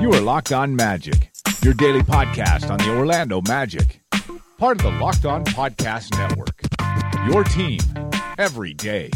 You are Locked On Magic, your daily podcast on the Orlando Magic, part of the Locked On Podcast Network. Your team every day.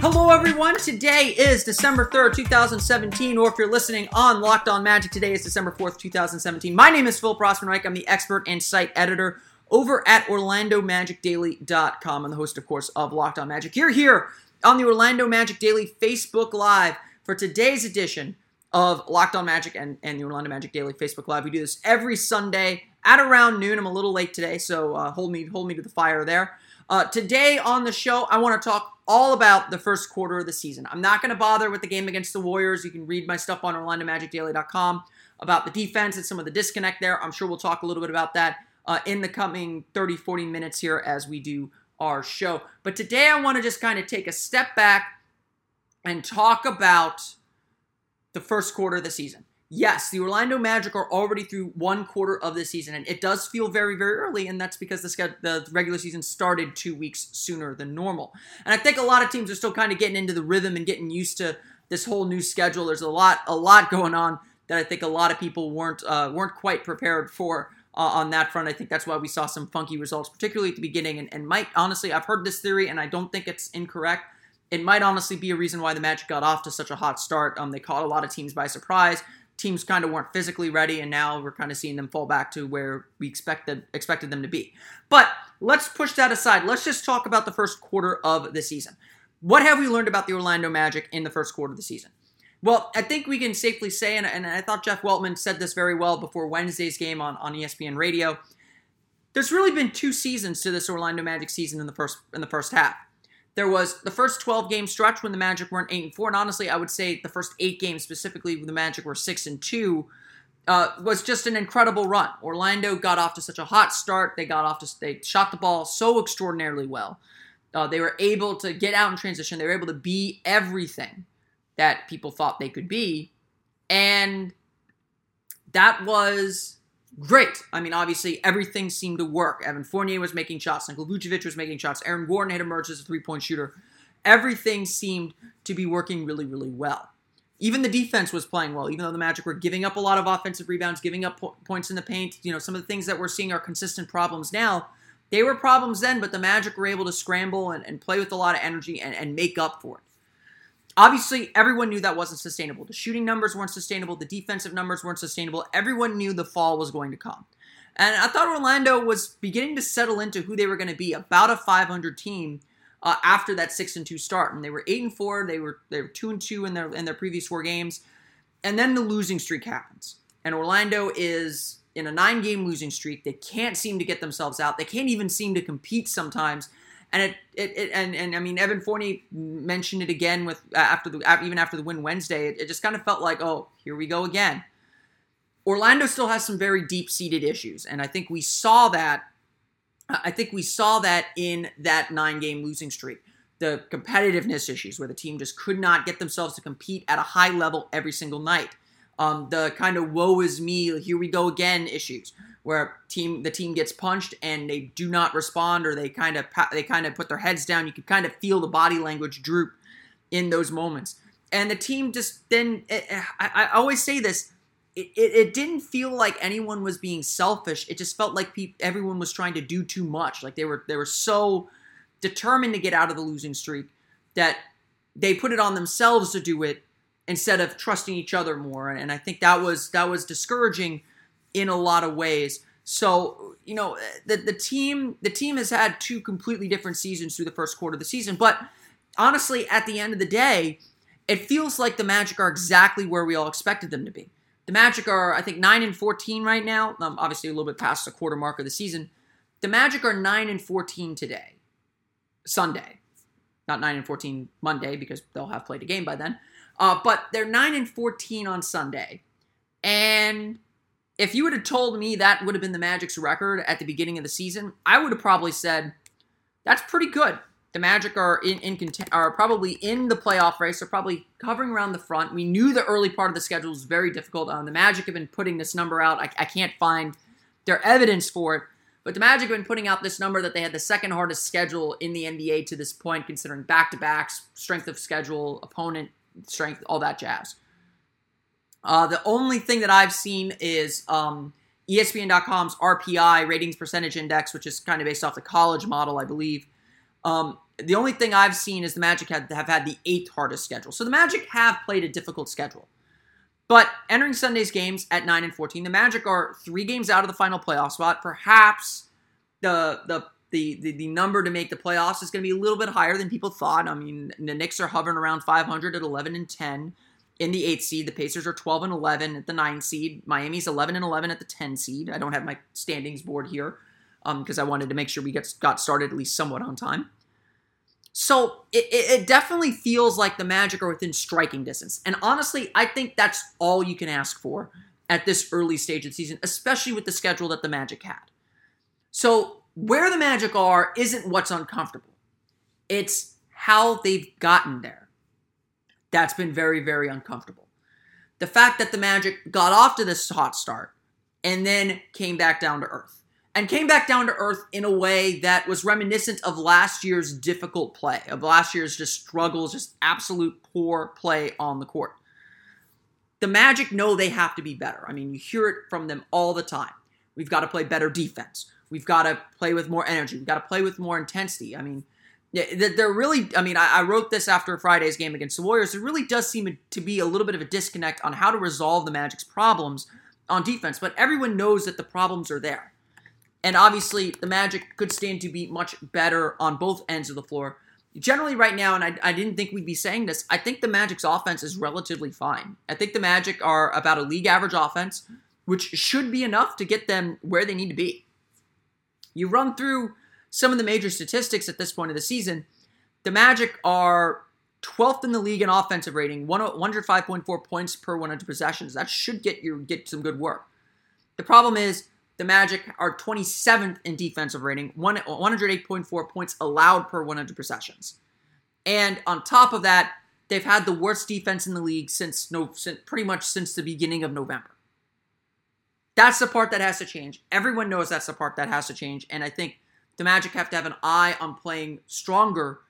Hello, everyone. Today is December 3rd, 2017, or if you're listening on Locked On Magic, today is December 4th, 2017. My name is Phil Rossman-Reich. I'm the expert and site editor over at OrlandoMagicDaily.com. I'm the host, of course, of Locked On Magic. You're here on the Orlando Magic Daily Facebook Live for today's edition of Locked On Magic and, and the Orlando Magic Daily Facebook Live. We do this every Sunday at around noon. I'm a little late today, so uh, hold me hold me to the fire there. Uh, today on the show, I want to talk all about the first quarter of the season. I'm not going to bother with the game against the Warriors. You can read my stuff on OrlandoMagicDaily.com about the defense and some of the disconnect there. I'm sure we'll talk a little bit about that uh, in the coming 30, 40 minutes here as we do our show. But today, I want to just kind of take a step back and talk about the first quarter of the season. Yes, the Orlando Magic are already through one quarter of the season, and it does feel very, very early, and that's because the, the regular season started two weeks sooner than normal. And I think a lot of teams are still kind of getting into the rhythm and getting used to this whole new schedule. There's a lot, a lot going on that I think a lot of people weren't uh, weren't quite prepared for uh, on that front. I think that's why we saw some funky results, particularly at the beginning. And, and might honestly, I've heard this theory, and I don't think it's incorrect it might honestly be a reason why the Magic got off to such a hot start. Um, they caught a lot of teams by surprise. Teams kind of weren't physically ready, and now we're kind of seeing them fall back to where we expected expected them to be. But let's push that aside. Let's just talk about the first quarter of the season. What have we learned about the Orlando Magic in the first quarter of the season? Well, I think we can safely say, and, and I thought Jeff Weltman said this very well before Wednesday's game on, on ESPN Radio. There's really been two seasons to this Orlando Magic season in the first in the first half. There was the first 12 game stretch when the Magic weren't 8 and 4, and honestly, I would say the first 8 games specifically when the Magic were 6 and 2 uh, was just an incredible run. Orlando got off to such a hot start. They got off to they shot the ball so extraordinarily well. Uh, they were able to get out in transition. They were able to be everything that people thought they could be, and that was great. I mean, obviously, everything seemed to work. Evan Fournier was making shots, Nikola Vucevic was making shots, Aaron Gordon had emerged as a three point shooter. Everything seemed to be working really, really well. Even the defense was playing well, even though the Magic were giving up a lot of offensive rebounds, giving up po- points in the paint. You know, some of the things that we're seeing are consistent problems now. They were problems then, but the Magic were able to scramble and, and play with a lot of energy and, and make up for it. Obviously, everyone knew that wasn't sustainable. The shooting numbers weren't sustainable. The defensive numbers weren't sustainable. Everyone knew the fall was going to come. And I thought Orlando was beginning to settle into who they were going to be, about a 500 team uh, after that six and two start. And they were eight and four. They were they were two and two in their in their previous four games. And then the losing streak happens. And Orlando is in a nine game losing streak. They can't seem to get themselves out. They can't even seem to compete sometimes and it, it, it, and and I mean Evan Fournier mentioned it again with after the even after the win Wednesday. It, it just kind of felt like oh here we go again. Orlando still has some very deep seated issues, and I think we saw that. I think we saw that in that nine game losing streak. The competitiveness issues where the team just could not get themselves to compete at a high level every single night. Um, the kind of woe is me, here we go again issues where team the team gets punched and they do not respond or they kind of they kind of put their heads down. You could kind of feel the body language droop in those moments. And the team just then eh, eh, I, I, always say this. It, it, it, didn't feel like anyone was being selfish. It just felt like everyone was trying to do too much. Like they were they were so determined to get out of the losing streak that they put it on themselves to do it instead of trusting each other more. And I think that was that was discouraging in a lot of ways. So, you know, the, the team the team has had two completely different seasons through the first quarter of the season, but honestly, at the end of the day, it feels like the Magic are exactly where we all expected them to be. The Magic are, I think, 9 and 14 right now. Um, obviously, a little bit past the quarter mark of the season. The Magic are 9 and 14 today, Sunday. not nine and fourteen Monday because they'll have played a game by then. Uh, but they're nine and fourteen on Sunday, and if you would have told me that would have been the Magic's record at the beginning of the season, I would have probably said that's pretty good. The Magic are in, in are probably in the playoff race. They're probably covering around the front. We knew the early part of the schedule was very difficult. Um, the Magic have been putting this number out. I, I can't find their evidence for it, but the Magic have been putting out this number that they had the second hardest schedule in the NBA to this point, considering back to backs, strength of schedule, opponent strength, all that jazz. Uh, the only thing that I've seen is um, ESPN.com's RPI ratings percentage index, which is kind of based off the college model, I believe. Um, the only thing I've seen is the Magic have, have had the eighth hardest schedule. So the Magic have played a difficult schedule. But entering Sunday's games at 9 and 14, the Magic are three games out of the final playoff spot. Perhaps the the the, the, the number to make the playoffs is going to be a little bit higher than people thought. I mean, the Knicks are hovering around 500 at 11 and 10 in the eighth seed. The Pacers are 12 and 11 at the 9 seed. Miami's 11 and 11 at the 10 seed. I don't have my standings board here because um, I wanted to make sure we get got started at least somewhat on time. So it, it, definitely feels like the Magic are within striking distance. And honestly, I think that's all you can ask for at this early stage of the season, especially with the schedule that the Magic had. So where the Magic are isn't what's uncomfortable. It's how they've gotten there. That's been very, very uncomfortable. The fact that the Magic got off to this hot start and then came back down to earth and came back down to earth in a way that was reminiscent of last year's difficult play, of last year's just struggles, just absolute poor play on the court. The Magic know they have to be better. I mean, you hear it from them all the time. We've got to play better defense. We've got to play with more energy. We've got to play with more intensity. I mean, they're really, I mean, I wrote this after Friday's game against the Warriors. It really does seem to be a little bit of a disconnect on how to resolve the Magic's problems on defense, but everyone knows that the problems are there. And obviously, the Magic could stand to be much better on both ends of the floor. Generally, right now, and I, I didn't think we'd be saying this, I think the Magic's offense is relatively fine. I think the Magic are about a league average offense, which should be enough to get them where they need to be. You run through some of the major statistics at this point of the season. The Magic are 12th in the league in offensive rating, 105.4 points per 100 possessions. That should get you get some good work. The problem is the Magic are 27th in defensive rating, 108.4 points allowed per 100 possessions. And on top of that, they've had the worst defense in the league since no, since, pretty much since the beginning of November. That's the part that has to change. Everyone knows that's the part that has to change. And I think the Magic have to have an eye on playing stronger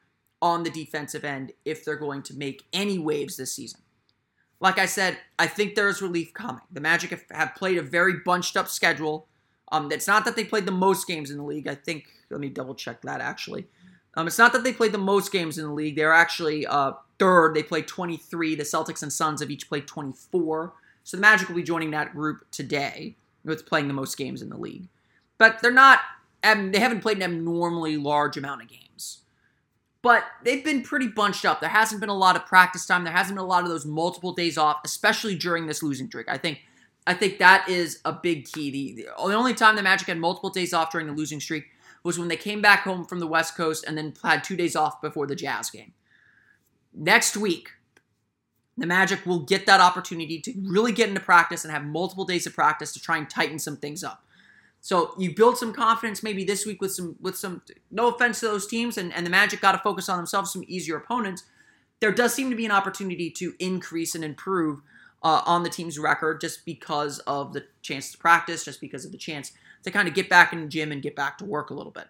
on the defensive end if they're going to make any waves this season. Like I said, I think there's relief coming. The Magic have, have played a very bunched up schedule um, it's not that they played the most games in the league. I think, let me double check that actually. Um, it's not that they played the most games in the league. They're actually uh, third. They played 23. The Celtics and Suns have each played 24. So the Magic will be joining that group today with playing the most games in the league. But they're not, they haven't played an abnormally large amount of games. But they've been pretty bunched up. There hasn't been a lot of practice time. There hasn't been a lot of those multiple days off, especially during this losing streak. I think I think that is a big key. The, the only time the Magic had multiple days off during the losing streak was when they came back home from the West Coast and then had two days off before the Jazz game. Next week, the Magic will get that opportunity to really get into practice and have multiple days of practice to try and tighten some things up. So you build some confidence maybe this week with some with some no offense to those teams and, and the Magic got to focus on themselves, some easier opponents. There does seem to be an opportunity to increase and improve uh, on the team's record just because of the chance to practice, just because of the chance to kind of get back in the gym and get back to work a little bit.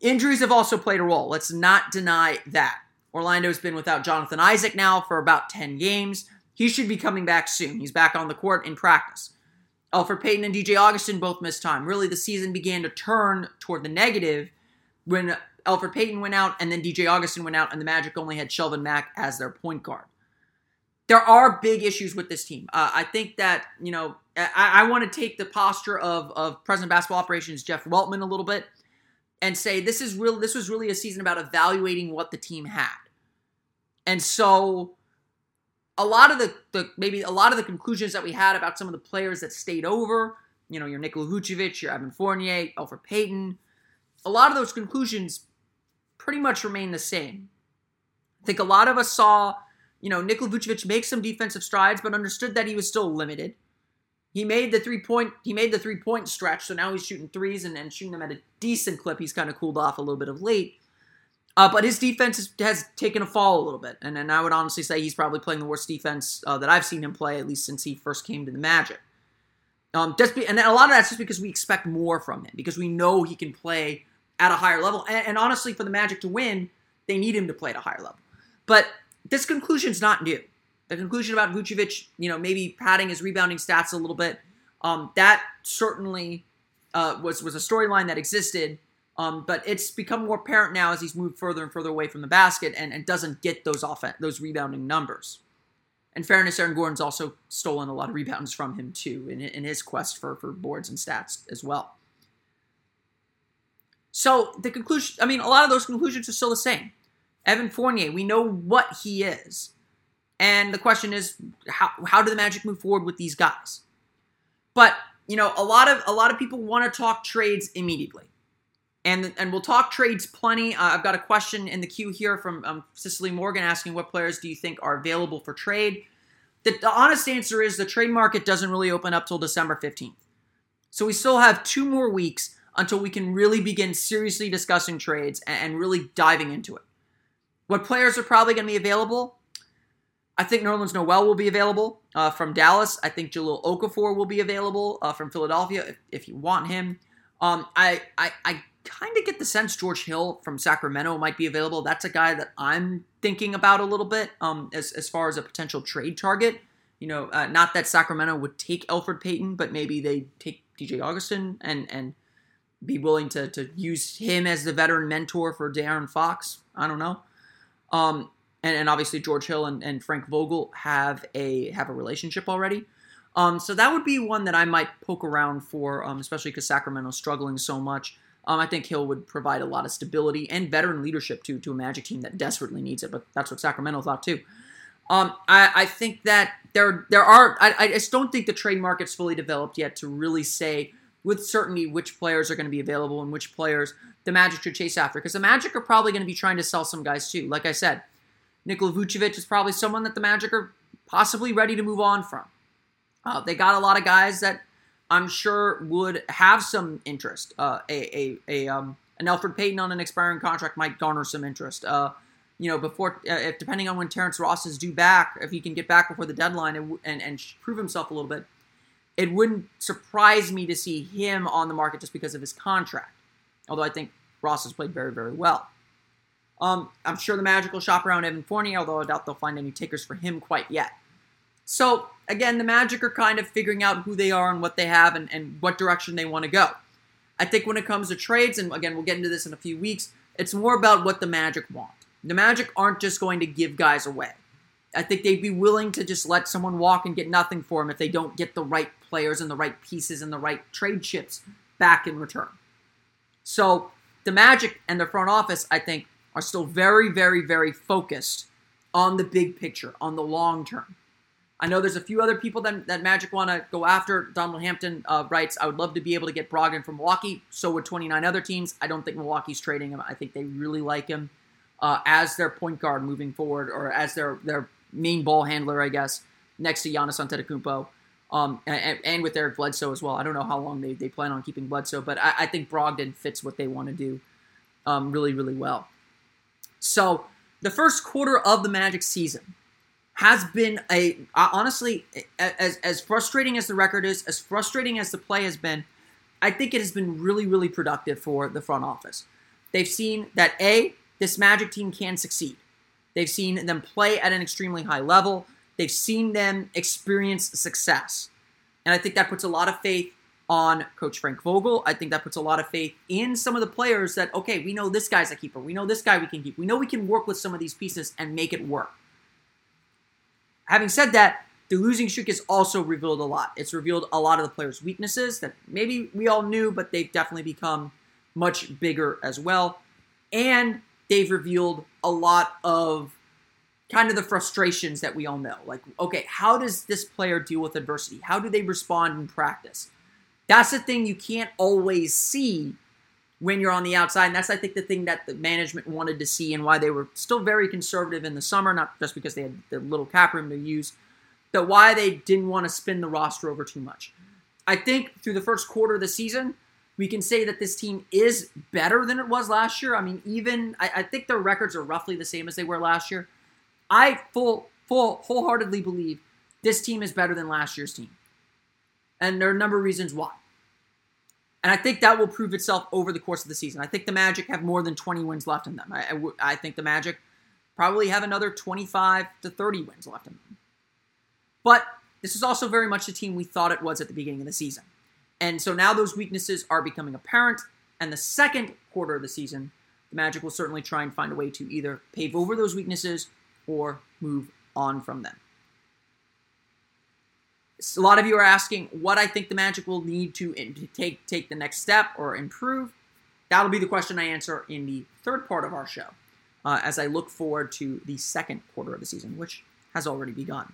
Injuries have also played a role. Let's not deny that. Orlando's been without Jonathan Isaac now for about 10 games. He should be coming back soon. He's back on the court in practice. Elfrid Payton and DJ Augustin both missed time. Really, the season began to turn toward the negative when Elfrid Payton went out and then DJ Augustin went out, and the Magic only had Shelvin Mack as their point guard there are big issues with this team. Uh, I think that you know I, I want to take the posture of of President Basketball Operations Jeff Weltman a little bit and say this is real. This was really a season about evaluating what the team had, and so a lot of the, the maybe a lot of the conclusions that we had about some of the players that stayed over, you know, your Nikola Vucevic, your Evan Fournier, Elfrid Payton, a lot of those conclusions pretty much remain the same. I think a lot of us saw, you know, Nikola Vucevic make some defensive strides, but understood that he was still limited. He made the three point he made the three point stretch, so now he's shooting threes and, and shooting them at a decent clip. He's kind of cooled off a little bit of late. Uh, but his defense has, taken a fall a little bit, and, and I would honestly say he's probably playing the worst defense uh, that I've seen him play, at least since he first came to the Magic. Um, just be, and a lot of that's just because we expect more from him, because we know he can play at a higher level. And, and honestly, for the Magic to win, they need him to play at a higher level. But this conclusion's not new. The conclusion about Vucevic, you know, maybe padding his rebounding stats a little bit, um, that certainly uh, was was a storyline that existed. Um, but it's become more apparent now as he's moved further and further away from the basket and, and doesn't get those off those rebounding numbers. In fairness, Aaron Gordon's also stolen a lot of rebounds from him too in, in his quest for, for boards and stats as well. So the conclusion, I mean, a lot of those conclusions are still the same. Evan Fournier, we know what he is. And the question is, how, how do the Magic move forward with these guys? But, you know, a lot of a lot of people want to talk trades immediately. And, and we'll talk trades plenty. Uh, I've got a question in the queue here from um, Cicely Morgan asking what players do you think are available for trade? The, the honest answer is the trade market doesn't really open up till December 15th. So we still have two more weeks until we can really begin seriously discussing trades and, and really diving into it. What players are probably going to be available? I think Nerlens Noel will be available uh, from Dallas. I think Jahlil Okafor will be available uh, from Philadelphia if, if you want him. Um, I, I, I kind of get the sense George Hill from Sacramento might be available. That's a guy that I'm thinking about a little bit um, as, as far as a potential trade target. You know, uh, not that Sacramento would take Elfrid Payton, but maybe they take DJ Augustin and and be willing to to use him as the veteran mentor for De'Aaron Fox. I don't know. Um, and, and obviously George Hill and, and Frank Vogel have a have a relationship already. Um, so that would be one that I might poke around for, um, especially because Sacramento's struggling so much. Um, I think Hill would provide a lot of stability and veteran leadership to to a Magic team that desperately needs it. But that's what Sacramento thought too. Um, I, I, think that there there are. I, I, just don't think the trade market's fully developed yet to really say with certainty which players are going to be available and which players the Magic should chase after. Because the Magic are probably going to be trying to sell some guys too. Like I said, Nikola Vucevic is probably someone that the Magic are possibly ready to move on from. Uh, they got a lot of guys that I'm sure would have some interest. Uh, a a, a um, an Elfrid Payton on an expiring contract might garner some interest. Uh, you know, before uh, if depending on when Terrence Ross is due back, if he can get back before the deadline and, and and prove himself a little bit, it wouldn't surprise me to see him on the market just because of his contract. Although I think Ross has played very very well. Um, I'm sure the Magic will shop around Evan Fournier, although I doubt they'll find any takers for him quite yet. So, again, the Magic are kind of figuring out who they are and what they have and, and what direction they want to go. I think when it comes to trades, and again, we'll get into this in a few weeks, it's more about what the Magic want. The Magic aren't just going to give guys away. I think they'd be willing to just let someone walk and get nothing for them if they don't get the right players and the right pieces and the right trade chips back in return. So, the Magic and their front office, I think, are still very, very, very focused on the big picture, on the long term. I know there's a few other people that, that Magic want to go after. Donald Hampton uh, writes, I would love to be able to get Brogdon from Milwaukee. So would 29 other teams. I don't think Milwaukee's trading him. I think they really like him uh, as their point guard moving forward, or as their their main ball handler, I guess, next to Giannis Antetokounmpo. Um, and, and, with Eric Bledsoe as well. I don't know how long they, they plan on keeping Bledsoe, but I, I think Brogdon fits what they want to do um, really, really well. So the first quarter of the Magic season has been a honestly as as frustrating as the record is, as frustrating as the play has been. I think it has been really really productive for the front office. They've seen that a this Magic team can succeed. They've seen them play at an extremely high level. They've seen them experience success. And I think that puts a lot of faith on Coach Frank Vogel. I think that puts a lot of faith in some of the players that, okay, we know this guy's a keeper. We know this guy we can keep. We know we can work with some of these pieces and make it work. Having said that, the losing streak has also revealed a lot. It's revealed a lot of the players' weaknesses that maybe we all knew, but they've definitely become much bigger as well. And they've revealed a lot of kind of the frustrations that we all know. Like, okay, how does this player deal with adversity? How do they respond in practice? That's the thing you can't always see when you're on the outside. And that's, I think, the thing that the management wanted to see and why they were still very conservative in the summer, not just because they had the little cap room to use, but why they didn't want to spin the roster over too much. I think through the first quarter of the season, we can say that this team is better than it was last year. I mean, even I, I think their records are roughly the same as they were last year. I full full wholeheartedly believe this team is better than last year's team. And there are a number of reasons why. And I think that will prove itself over the course of the season. I think the Magic have more than 20 wins left in them. I, think the Magic probably have another 25 to 30 wins left in them. But this is also very much the team we thought it was at the beginning of the season. And so now those weaknesses are becoming apparent. And the second quarter of the season, the Magic will certainly try and find a way to either pave over those weaknesses or move on from them a lot of you are asking what I think the Magic will need to, to take take the next step or improve. That'll be the question I answer in the third part of our show, uh, as I look forward to the second quarter of the season, which has already begun.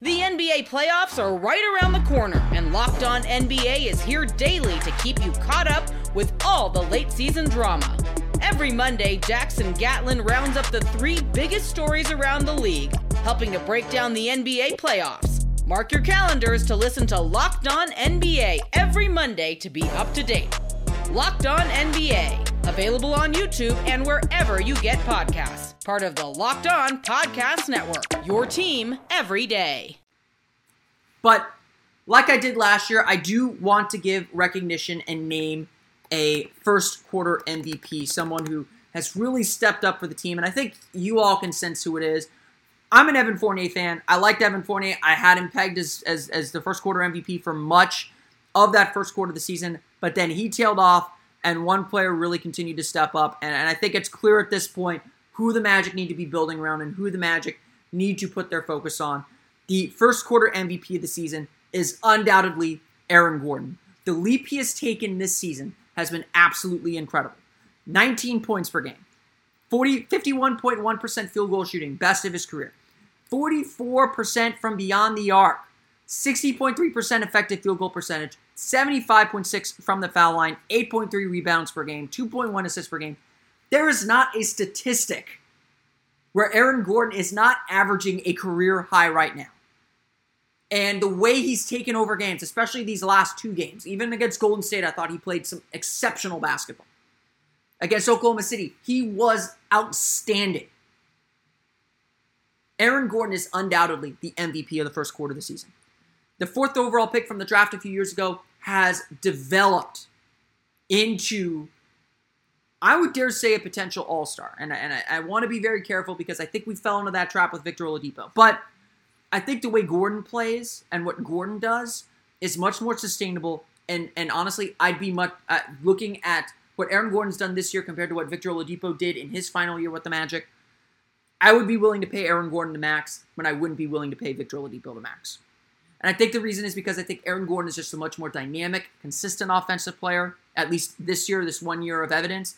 The NBA playoffs are right around the corner, and Locked On NBA is here daily to keep you caught up with all the late season drama. Every Monday, Jackson Gatlin rounds up the three biggest stories around the league, helping to break down the NBA playoffs. Mark your calendars to listen to Locked On NBA every Monday to be up to date. Locked On NBA, available on YouTube and wherever you get podcasts. Part of the Locked On Podcast Network. Your team every day. But like I did last year, I do want to give recognition and name a first quarter MVP, someone who has really stepped up for the team. And I think you all can sense who it is. I'm an Evan Fournier fan. I liked Evan Fournier. I had him pegged as, as, as the first quarter MVP for much of that first quarter of the season, but then he tailed off, and one player really continued to step up. And, and I think it's clear at this point who the Magic need to be building around and who the Magic need to put their focus on. The first quarter MVP of the season is undoubtedly Aaron Gordon. The leap he has taken this season has been absolutely incredible. 19 points per game, 40, 51.1% field goal shooting, best of his career. 44% from beyond the arc, 60.3% effective field goal percentage, 75.6 from the foul line, 8.3 rebounds per game, 2.1 assists per game. There is not a statistic where Aaron Gordon is not averaging a career high right now. And the way he's taken over games, especially these last two games, even against Golden State, I thought he played some exceptional basketball. Against Oklahoma City, he was outstanding. Aaron Gordon is undoubtedly the MVP of the first quarter of the season. The fourth overall pick from the draft a few years ago has developed into, I would dare say, a potential all star. And, and I, I want to be very careful because I think we fell into that trap with Victor Oladipo. But I think the way Gordon plays and what Gordon does is much more sustainable. And, and honestly, I'd be much uh, looking at what Aaron Gordon's done this year compared to what Victor Oladipo did in his final year with the Magic. I would be willing to pay Aaron Gordon the max when I wouldn't be willing to pay Victor Oladipo the max. And I think the reason is because I think Aaron Gordon is just a much more dynamic, consistent offensive player, at least this year, this one year of evidence.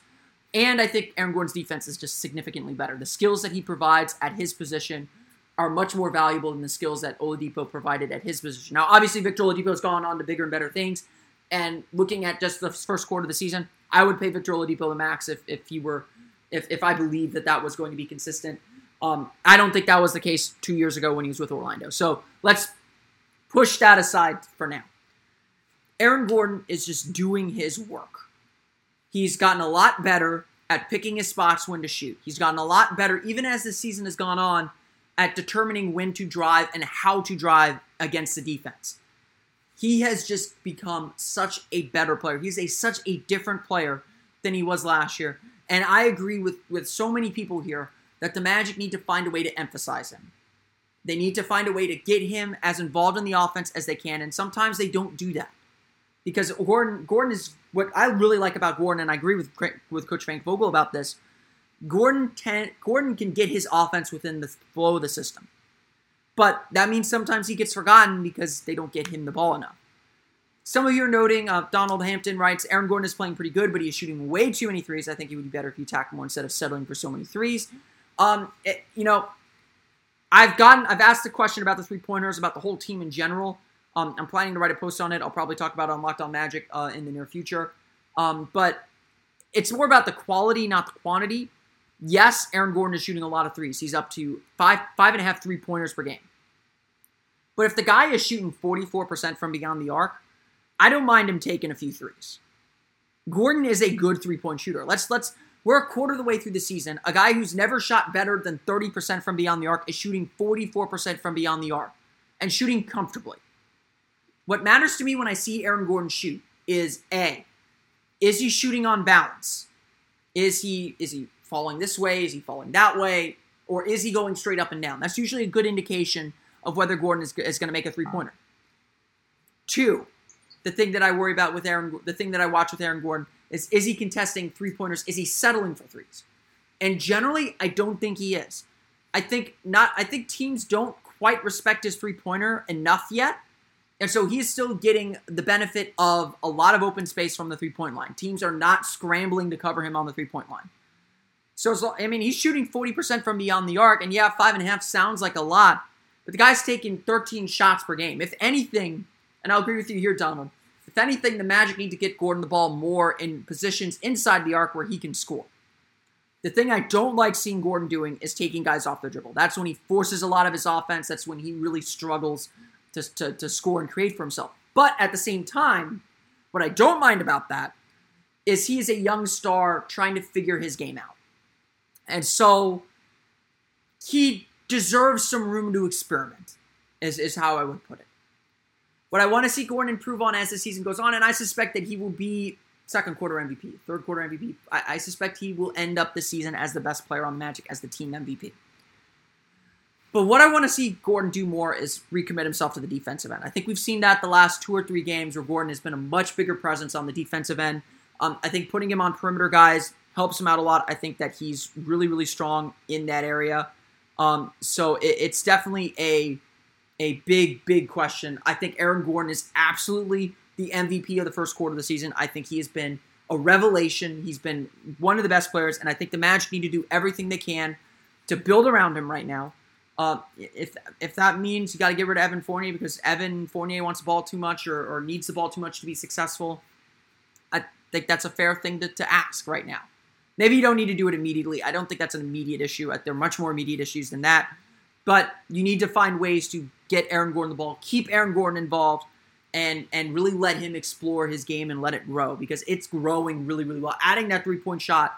And I think Aaron Gordon's defense is just significantly better. The skills that he provides at his position are much more valuable than the skills that Oladipo provided at his position. Now, obviously, Victor Oladipo's gone on to bigger and better things. And looking at just the first quarter of the season, I would pay Victor Oladipo the max if, if he were, if, if I believed that that was going to be consistent. Um, I don't think that was the case two years ago when he was with Orlando. So let's push that aside for now. Aaron Gordon is just doing his work. He's gotten a lot better at picking his spots when to shoot. He's gotten a lot better, even as the season has gone on, at determining when to drive and how to drive against the defense. He has just become such a better player. He's a such a different player than he was last year. And I agree with, with so many people here that the Magic need to find a way to emphasize him. They need to find a way to get him as involved in the offense as they can, and sometimes they don't do that because Gordon Gordon is what I really like about Gordon, and I agree with with Coach Frank Vogel about this. Gordon ten, Gordon can get his offense within the flow of the system, but that means sometimes he gets forgotten because they don't get him the ball enough. Some of you are noting uh, Donald Hampton writes Aaron Gordon is playing pretty good, but he is shooting way too many threes. I think he would be better if he attacked more instead of settling for so many threes. Um, it, you know, I've gotten, I've asked the question about the three pointers, about the whole team in general. Um, I'm planning to write a post on it. I'll probably talk about it on Locked On Magic uh, in the near future. Um, but it's more about the quality, not the quantity. Yes, Aaron Gordon is shooting a lot of threes. He's up to five five and a half three pointers per game. But if the guy is shooting 44% from beyond the arc, I don't mind him taking a few threes. Gordon is a good three-point shooter. Let's let's we're a quarter of the way through the season. A guy who's never shot better than 30% from beyond the arc is shooting 44% from beyond the arc and shooting comfortably. What matters to me when I see Aaron Gordon shoot is A, is he shooting on balance? Is he is he falling this way? Is he falling that way? Or is he going straight up and down? That's usually a good indication of whether Gordon is, is going to make a three pointer. Two, the thing that I worry about with Aaron, the thing that I watch with Aaron Gordon is is he contesting three pointers? Is he settling for threes? And generally, I don't think he is. I think not. I think teams don't quite respect his three pointer enough yet. And so he's still getting the benefit of a lot of open space from the three point line. Teams are not scrambling to cover him on the three point line. So, I mean, he's shooting 40% from beyond the arc. And yeah, five and a half sounds like a lot, but the guy's taking 13 shots per game. If anything, and I'll agree with you here, Donald, if anything, the Magic need to get Gordon the ball more in positions inside the arc where he can score. The thing I don't like seeing Gordon doing is taking guys off the dribble. That's when he forces a lot of his offense. That's when he really struggles to, to, to score and create for himself. But at the same time, what I don't mind about that is he is a young star trying to figure his game out. And so he deserves some room to experiment, is, is how I would put it. What I want to see Gordon improve on as the season goes on, and I suspect that he will be second quarter MVP, third quarter MVP. I, I suspect he will end up the season as the best player on the Magic, as the team MVP. But what I want to see Gordon do more is recommit himself to the defensive end. I think we've seen that the last two or three games where Gordon has been a much bigger presence on the defensive end. Um, I think putting him on perimeter guys helps him out a lot. I think that he's really, really strong in that area. Um, so it, it's definitely a a big, big question. I think Aaron Gordon is absolutely the MVP of the first quarter of the season. I think he has been a revelation. He's been one of the best players, and I think the Magic need to do everything they can to build around him right now. Uh, if if that means you got to get rid of Evan Fournier because Evan Fournier wants the ball too much or, or needs the ball too much to be successful, I think that's a fair thing to, to ask right now. Maybe you don't need to do it immediately. I don't think that's an immediate issue. There are much more immediate issues than that. But you need to find ways to get Aaron Gordon the ball, keep Aaron Gordon involved, and and really let him explore his game and let it grow because it's growing really really well. Adding that three point shot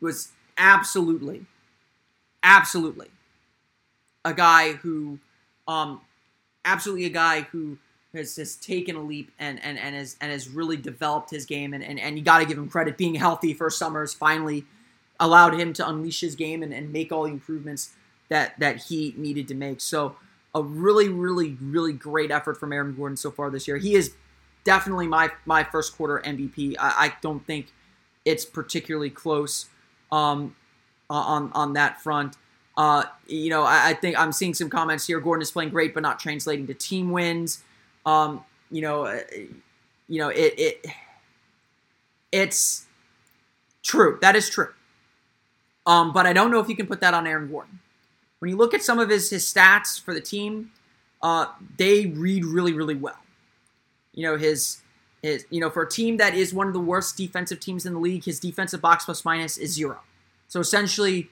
was absolutely, absolutely a guy who, um, absolutely a guy who has, has taken a leap and, and, and has and has really developed his game and, and, and you got to give him credit being healthy for summers finally allowed him to unleash his game and, and make all the improvements that that he needed to make so a really really really great effort from Aaron Gordon so far this year he is definitely my my first quarter MVP I, I don't think it's particularly close um, on on that front uh, you know, I, I, think I'm seeing some comments here. Gordon is playing great, but not translating to team wins. Um, you know, uh, you know, it, it it's true. That is true. Um, but I don't know if you can put that on Aaron Gordon. When you look at some of his his stats for the team, uh, they read really really well. You know his his you know for a team that is one of the worst defensive teams in the league, his defensive box plus minus is zero. So essentially,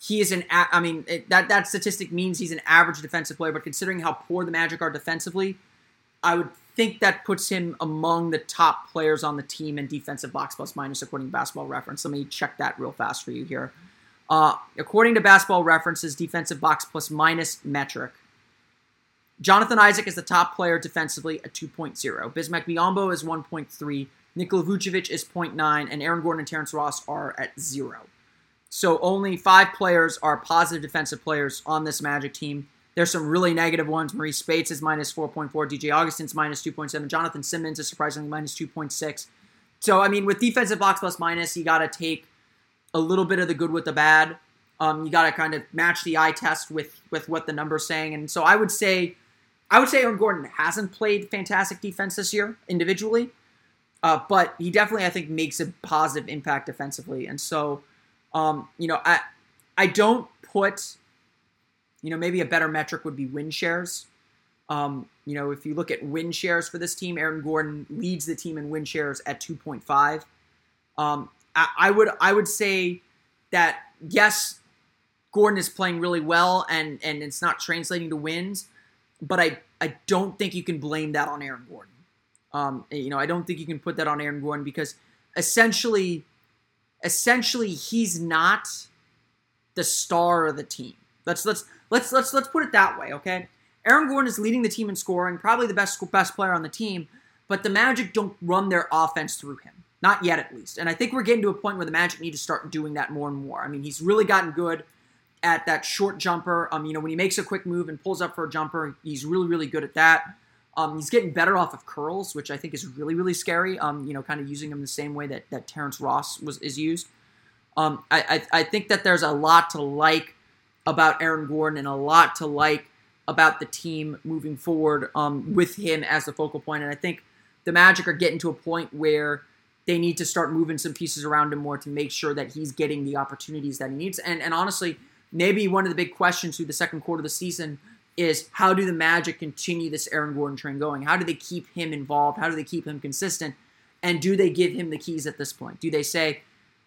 he is an I mean it, that that statistic means he's an average defensive player, but considering how poor the Magic are defensively, I would think that puts him among the top players on the team in defensive box plus minus according to Basketball Reference. Let me check that real fast for you here. Uh, according to Basketball Reference's defensive box plus minus metric, Jonathan Isaac is the top player defensively at 2.0. Bismack Biyombo is 1.3. Nikola Vucevic is 0.9, and Aaron Gordon and Terrence Ross are at zero. So only five players are positive defensive players on this Magic team. There's some really negative ones. Marreese Speights is minus 4.4. DJ Augustin's minus 2.7. Jonathan Simmons is surprisingly minus 2.6. So, I mean, with defensive box plus minus, you got to take a little bit of the good with the bad. Um, you got to kind of match the eye test with with what the number's saying. And so I would say, I would say Aaron Gordon hasn't played fantastic defense this year individually, uh, but he definitely I think makes a positive impact defensively. And so um, you know, I I don't put, you know, maybe a better metric would be win shares. Um, you know, if you look at win shares for this team, Aaron Gordon leads the team in win shares at 2.5. Um, I, would I would say that yes, Gordon is playing really well and and it's not translating to wins, but I I don't think you can blame that on Aaron Gordon. Um, you know, I don't think you can put that on Aaron Gordon because essentially, essentially he's not the star of the team. Let's let's let's let's let's put it that way, okay? Aaron Gordon is leading the team in scoring, probably the best best player on the team, but the Magic don't run their offense through him. Not yet, at least. And I think we're getting to a point where the Magic need to start doing that more and more. I mean, he's really gotten good at that short jumper. Um, you know, when he makes a quick move and pulls up for a jumper, he's really, really good at that. Um, he's getting better off of curls, which I think is really, really scary. Um, you know, kind of using them the same way that, that Terrence Ross was is used. Um, I, I, I think that there's a lot to like about Aaron Gordon and a lot to like about the team moving forward um, with him as the focal point. And I think the Magic are getting to a point where they need to start moving some pieces around him more to make sure that he's getting the opportunities that he needs. And and honestly, maybe one of the big questions through the second quarter of the season is how do the Magic continue this Aaron Gordon train going? How do they keep him involved? How do they keep him consistent? And do they give him the keys at this point? Do they say,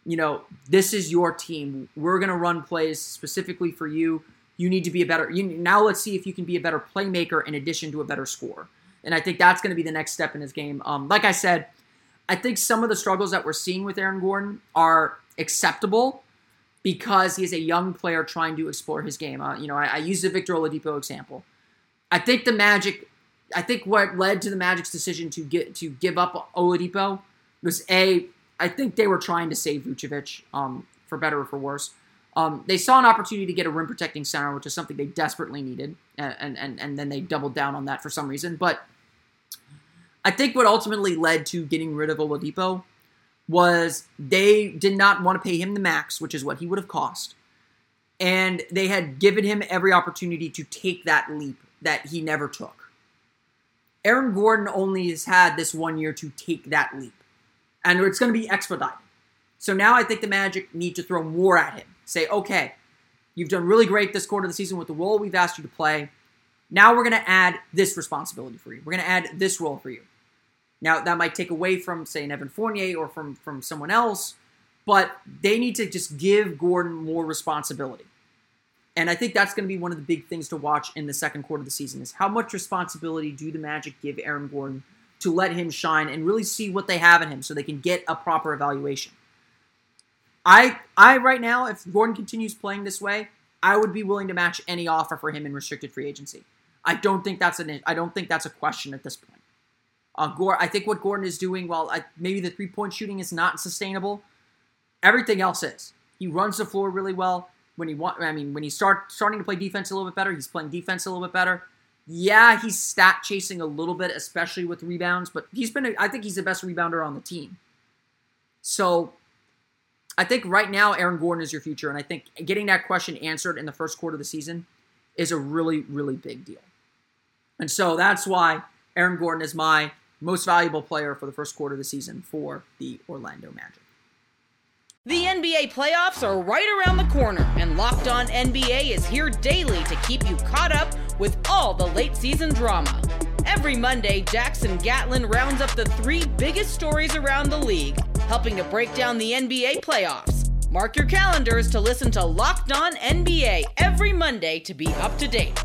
you know, this is your team. We're going to run plays specifically for you. You need to be a better. You, now let's see if you can be a better playmaker in addition to a better scorer. And I think that's going to be the next step in his game. Um, like I said, I think some of the struggles that we're seeing with Aaron Gordon are acceptable because he's a young player trying to explore his game. Uh, you know, I, I use the Victor Oladipo example. I think the Magic, I think what led to the Magic's decision to get to give up Oladipo was a, I think they were trying to save Vucevic, um, for better or for worse. Um, they saw an opportunity to get a rim protecting center, which is something they desperately needed, and and and then they doubled down on that for some reason. But I think what ultimately led to getting rid of Oladipo was they did not want to pay him the max, which is what he would have cost. And they had given him every opportunity to take that leap that he never took. Aaron Gordon only has had this one year to take that leap. And it's going to be expedited. So now I think the Magic need to throw more at him. Say, okay, you've done really great this quarter of the season with the role we've asked you to play. Now we're going to add this responsibility for you. We're going to add this role for you. Now that might take away from say an Evan Fournier or from from someone else, but they need to just give Gordon more responsibility. And I think that's going to be one of the big things to watch in the second quarter of the season is how much responsibility do the Magic give Aaron Gordon to let him shine and really see what they have in him so they can get a proper evaluation. I I right now if Gordon continues playing this way, I would be willing to match any offer for him in restricted free agency. I don't think that's an I don't think that's a question at this point. Uh, Gore, I think what Gordon is doing, while I, maybe the three point shooting is not sustainable, everything else is. He runs the floor really well. When he want, I mean, when he start starting to play defense a little bit better, he's playing defense a little bit better. Yeah, he's stat chasing a little bit, especially with rebounds, but he's been. A, I think he's the best rebounder on the team. So, I think right now Aaron Gordon is your future, and I think getting that question answered in the first quarter of the season is a really, really big deal. And so that's why Aaron Gordon is my most valuable player for the first quarter of the season for the Orlando Magic. The NBA playoffs are right around the corner, and Locked On NBA is here daily to keep you caught up with all the late season drama. Every Monday, Jackson Gatlin rounds up the three biggest stories around the league, helping to break down the NBA playoffs. Mark your calendars to listen to Locked On NBA every Monday to be up to date.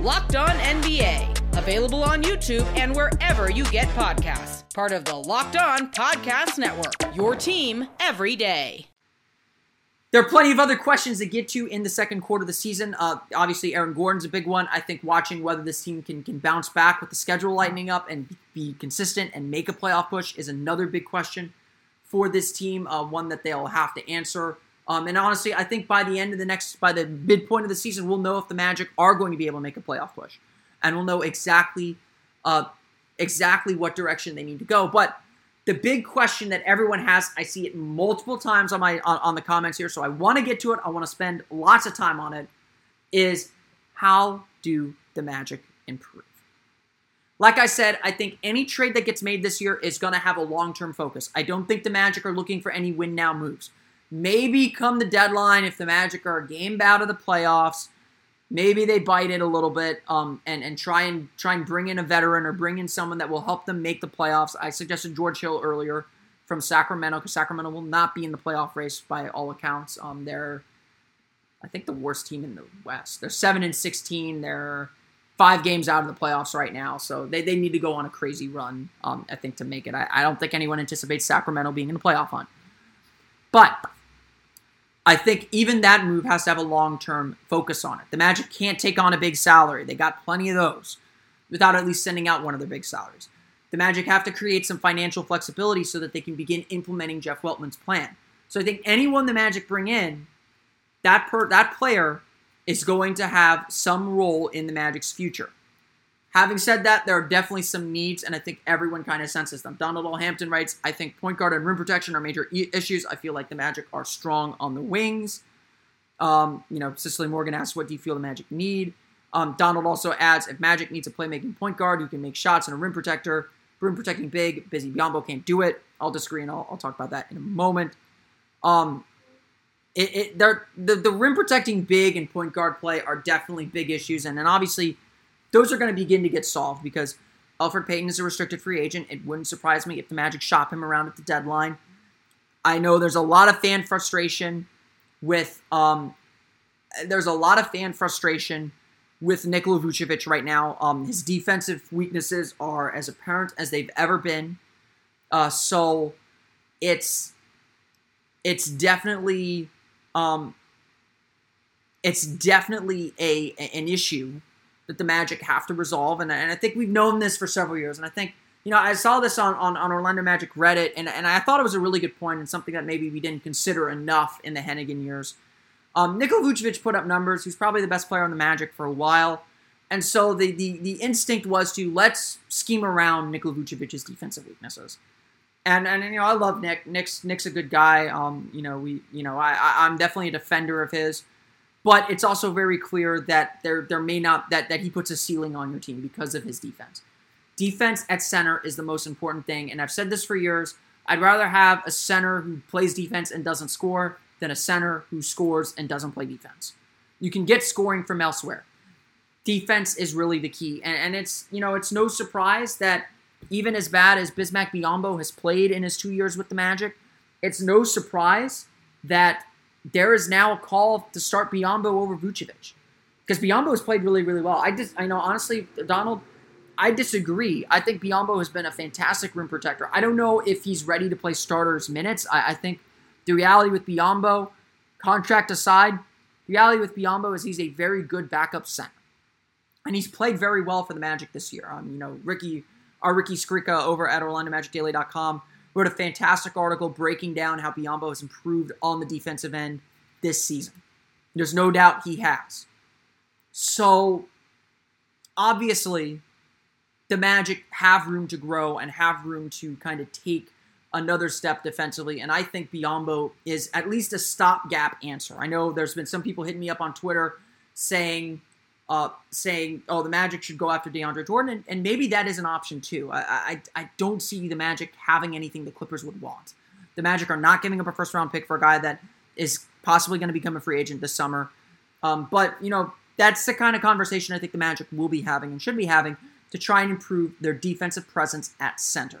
Locked On NBA Available on YouTube and wherever you get podcasts. Part of the Locked On Podcast Network. Your team every day. There are plenty of other questions to get to in the second quarter of the season. Uh, obviously, Aaron Gordon's a big one. I think watching whether this team can, can bounce back with the schedule lightening up and be consistent and make a playoff push is another big question for this team, uh, one that they'll have to answer. Um, and honestly, I think by the end of the next, by the midpoint of the season, we'll know if the Magic are going to be able to make a playoff push and we'll know exactly uh, exactly what direction they need to go. But the big question that everyone has, I see it multiple times on my on, on the comments here, so I want to get to it. I want to spend lots of time on it. Is how do the Magic improve? Like I said, I think any trade that gets made this year is going to have a long term focus. I don't think the Magic are looking for any win now moves. Maybe come the deadline, if the Magic are a game out of the playoffs, maybe they bite it a little bit um, and and try and try and bring in a veteran or bring in someone that will help them make the playoffs. I suggested George Hill earlier. from Sacramento because Sacramento will not be in the playoff race by all accounts. Um, they're, I think, the worst team in the West. They're seven and sixteen. They're five games out of the playoffs right now, so they, they need to go on a crazy run. Um, I think to make it. I, I don't think anyone anticipates Sacramento being in the playoff hunt, but I think even that move has to have a long term focus on it. The Magic can't take on a big salary. They got plenty of those without at least sending out one of their big salaries. The Magic have to create some financial flexibility so that they can begin implementing Jeff Weltman's plan. So I think anyone the Magic bring in, that per that player is going to have some role in the Magic's future. Having said that, there are definitely some needs, and I think everyone kind of senses them. Donald L. Hampton writes, I think point guard and rim protection are major e- issues. I feel like the Magic are strong on the wings. Um, you know, Cicely Morgan asks, what do you feel the Magic need? Um, Donald also adds, if Magic needs a playmaking point guard who can make shots and a rim protector, rim protecting big, Busy Biyombo can't do it. I'll disagree, and I'll, I'll talk about that in a moment. Um, it, it the, the rim protecting big and point guard play are definitely big issues, and then obviously – those are going to begin to get solved because Elfrid Payton is a restricted free agent. It wouldn't surprise me if the Magic shop him around at the deadline. I know there's a lot of fan frustration with um, there's a lot of fan frustration with Nikola Vucevic right now. Um, his defensive weaknesses are as apparent as they've ever been. Uh, so it's it's definitely um, it's definitely a an issue that the Magic have to resolve. And, and I think we've known this for several years. And I think, you know, I saw this on, on, on Orlando Magic Reddit, and, and I thought it was a really good point and something that maybe we didn't consider enough in the Hennigan years. Um, Nikola Vucevic put up numbers. He's probably the best player on the Magic for a while. And so the, the, the instinct was to let's scheme around Nikola Vucevic's defensive weaknesses. And, and you know I love Nick. Nick's Nick's a good guy. Um, you know we you know I, I I'm definitely a defender of his. But it's also very clear that there there may not that that he puts a ceiling on your team because of his defense. Defense at center is the most important thing, and I've said this for years. I'd rather have a center who plays defense and doesn't score than a center who scores and doesn't play defense. You can get scoring from elsewhere. Defense is really the key, and, and it's you know it's no surprise that even as bad as Bismack Biyombo has played in his two years with the Magic, it's no surprise that there is now a call to start Biyombo over Vucevic because Biyombo has played really, really well. I just, I know honestly, Donald, I disagree. I think Biyombo has been a fantastic rim protector. I don't know if he's ready to play starters minutes. I, I think the reality with Biyombo, contract aside, reality with Biyombo is he's a very good backup center, and he's played very well for the Magic this year. Um, you know, Ricky, our Ricky Skrika over at OrlandoMagicDaily.com wrote a fantastic article breaking down how Biyombo has improved on the defensive end this season. There's no doubt he has. So, obviously, the Magic have room to grow and have room to kind of take another step defensively. And I think Biyombo is at least a stopgap answer. I know there's been some people hitting me up on Twitter saying uh, saying, "Oh, the Magic should go after DeAndre Jordan," and, and maybe that is an option too. I, I, I don't see the Magic having anything the Clippers would want. The Magic are not giving up a first round pick for a guy that is possibly going to become a free agent this summer. Um, but you know, that's the kind of conversation I think the Magic will be having and should be having to try and improve their defensive presence at center.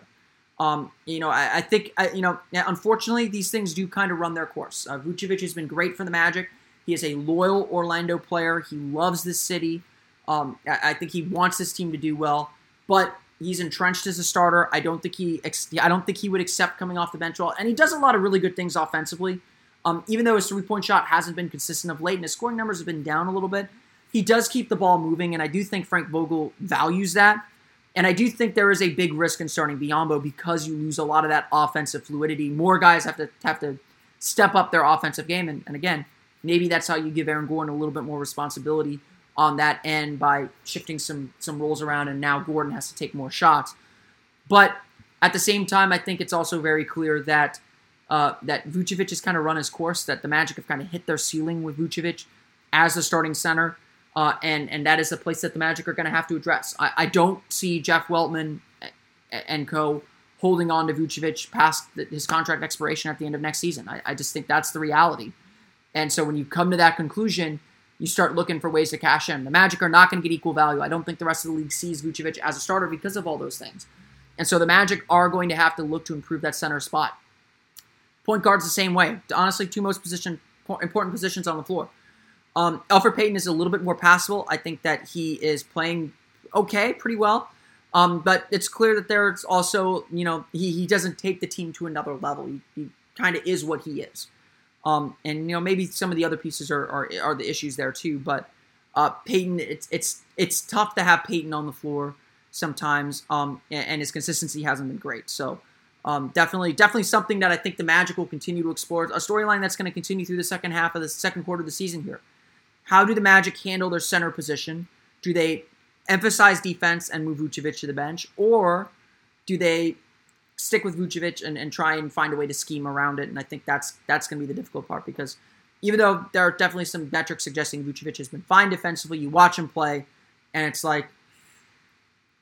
Um, you know, I, I think I, you know, unfortunately, these things do kind of run their course. Uh, Vucevic has been great for the Magic. He is a loyal Orlando player. He loves this city. Um, I, think he wants this team to do well, but he's entrenched as a starter. I don't think he I don't think he would accept coming off the bench well, and he does a lot of really good things offensively. Um, even though his three point shot hasn't been consistent of late and his scoring numbers have been down a little bit, he does keep the ball moving, and I do think Frank Vogel values that. And I do think there is a big risk in starting Biyombo because you lose a lot of that offensive fluidity. More guys have to have to step up their offensive game, and, and again, Maybe that's how you give Aaron Gordon a little bit more responsibility on that end by shifting some some roles around, and now Gordon has to take more shots. But at the same time, I think it's also very clear that uh, that Vucevic has kind of run his course. That the Magic have kind of hit their ceiling with Vucevic as the starting center, uh, and and that is a place that the Magic are going to have to address. I, I, don't see Jeff Weltman and co holding on to Vucevic past his contract expiration at the end of next season. I, I just think that's the reality. And so when you come to that conclusion, you start looking for ways to cash in. The Magic are not going to get equal value. I don't think the rest of the league sees Vucevic as a starter because of all those things. and so the Magic are going to have to look to improve that center spot. Point guard's the same way. Honestly, two most position important positions on the floor. Um, Elfrid Payton is a little bit more passable. I think that he is playing okay, pretty well. Um, but it's clear that there's also, you know, he, he doesn't take the team to another level. He, he kind of is what he is. Um, and you know, maybe some of the other pieces are are, are the issues there too. But uh, Payton, it's it's it's tough to have Payton on the floor sometimes, um, and, and his consistency hasn't been great. So um, definitely, definitely something that I think the Magic will continue to explore. A storyline that's going to continue through the second half of the second quarter of the season here. How do the Magic handle their center position? Do they emphasize defense and move Vucevic to the bench, or do they stick with Vucevic and, and try and find a way to scheme around it? And I think that's that's going to be the difficult part because even though there are definitely some metrics suggesting Vucevic has been fine defensively, you watch him play, and it's like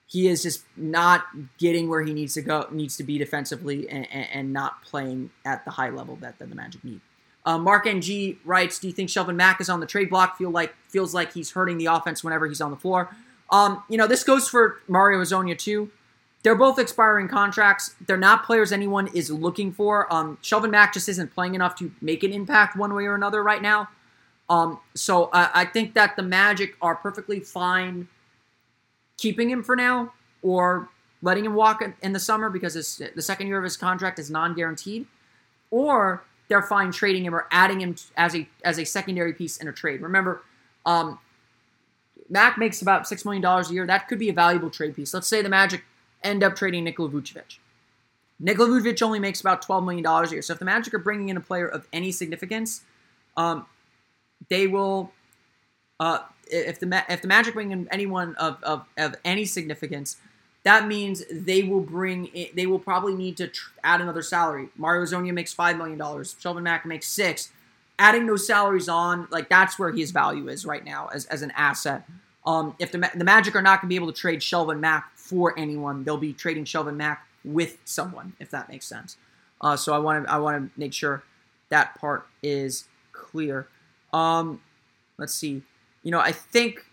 he is just not getting where he needs to go, needs to be defensively, and, and not playing at the high level that, that the Magic need. Uh, Mark NG writes, "Do you think Shelvin Mack is on the trade block? Feel like feels like he's hurting the offense whenever he's on the floor." Um, you know, this goes for Mario Hezonja too. They're both expiring contracts. They're not players anyone is looking for. Um, Shelvin Mack just isn't playing enough to make an impact one way or another right now. Um, so uh, I think that the Magic are perfectly fine keeping him for now or letting him walk in the summer because his, the second year of his contract is non-guaranteed, or they're fine trading him or adding him as a as a secondary piece in a trade. Remember, um, Mack makes about six million dollars a year. That could be a valuable trade piece. Let's say the Magic end up trading Nikola Vucevic. Nikola Vucevic only makes about twelve million dollars a year. So if the Magic are bringing in a player of any significance, um, they will uh, if the if the Magic bring in anyone of, of, of any significance, that means they will bring they will probably need to tr- add another salary. Mario Hezonja makes five million dollars. Shelvin Mack makes six. Adding those salaries on, like that's where his value is right now as, as an asset. Um, if the the Magic are not going to be able to trade Shelvin Mack for anyone, they'll be trading Shelvin Mack with someone, if that makes sense. Uh, so I want to I want to make sure that part is clear. Um, let's see you know, I think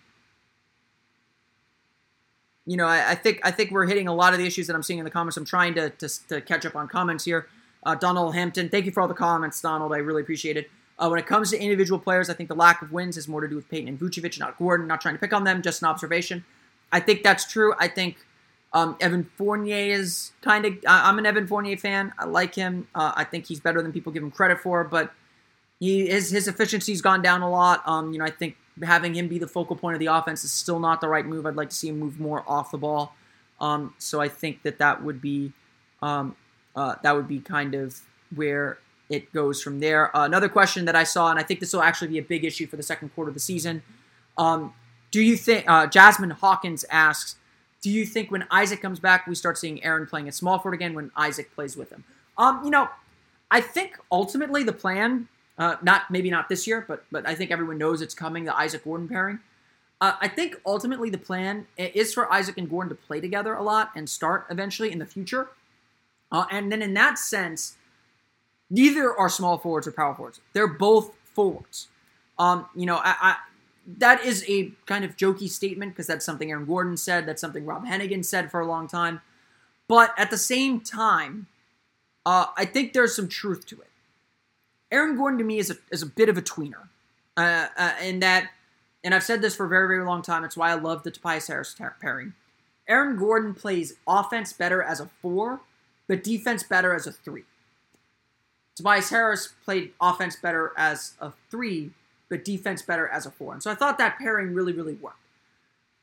you know, I, I, think I think we're hitting a lot of the issues that I'm seeing in the comments. I'm trying to to, to catch up on comments here. Uh, Donald Hampton, thank you for all the comments, Donald. I really appreciate it. Uh, when it comes to individual players, I think the lack of wins has more to do with Payton and Vucevic, not Gordon. Not trying to pick on them, just an observation. I think that's true. I think um, Evan Fournier is kind of. I'm an Evan Fournier fan. I like him. Uh, I think he's better than people give him credit for, but he his his efficiency's gone down a lot. Um, you know, I think having him be the focal point of the offense is still not the right move. I'd like to see him move more off the ball. Um, so I think that that would be um, uh, that would be kind of where it goes from there. Uh, another question that I saw, and I think this will actually be a big issue for the second quarter of the season. Um, do you think uh, Jasmine Hawkins asks, do you think when Isaac comes back, we start seeing Aaron playing at small forward again when Isaac plays with him? Um, you know, I think ultimately the plan uh, not maybe not this year, but but I think everyone knows it's coming. The Isaac Gordon pairing. Uh, I think ultimately the plan is for Isaac and Gordon to play together a lot and start eventually in the future. Uh, and then in that sense, neither are small forwards or power forwards. They're both forwards. Um, you know, I, I, that is a kind of jokey statement because that's something Aaron Gordon said. That's something Rob Hennigan said for a long time. But at the same time, uh, I think there's some truth to it. Aaron Gordon to me is a, is a bit of a tweener. Uh, uh, in that, and I've said this for a very, very long time. It's why I love the Tobias Harris pairing. Aaron Gordon plays offense better as a four, but defense better as a three. Tobias Harris played offense better as a three, but defense better as a four. And so I thought that pairing really, really worked.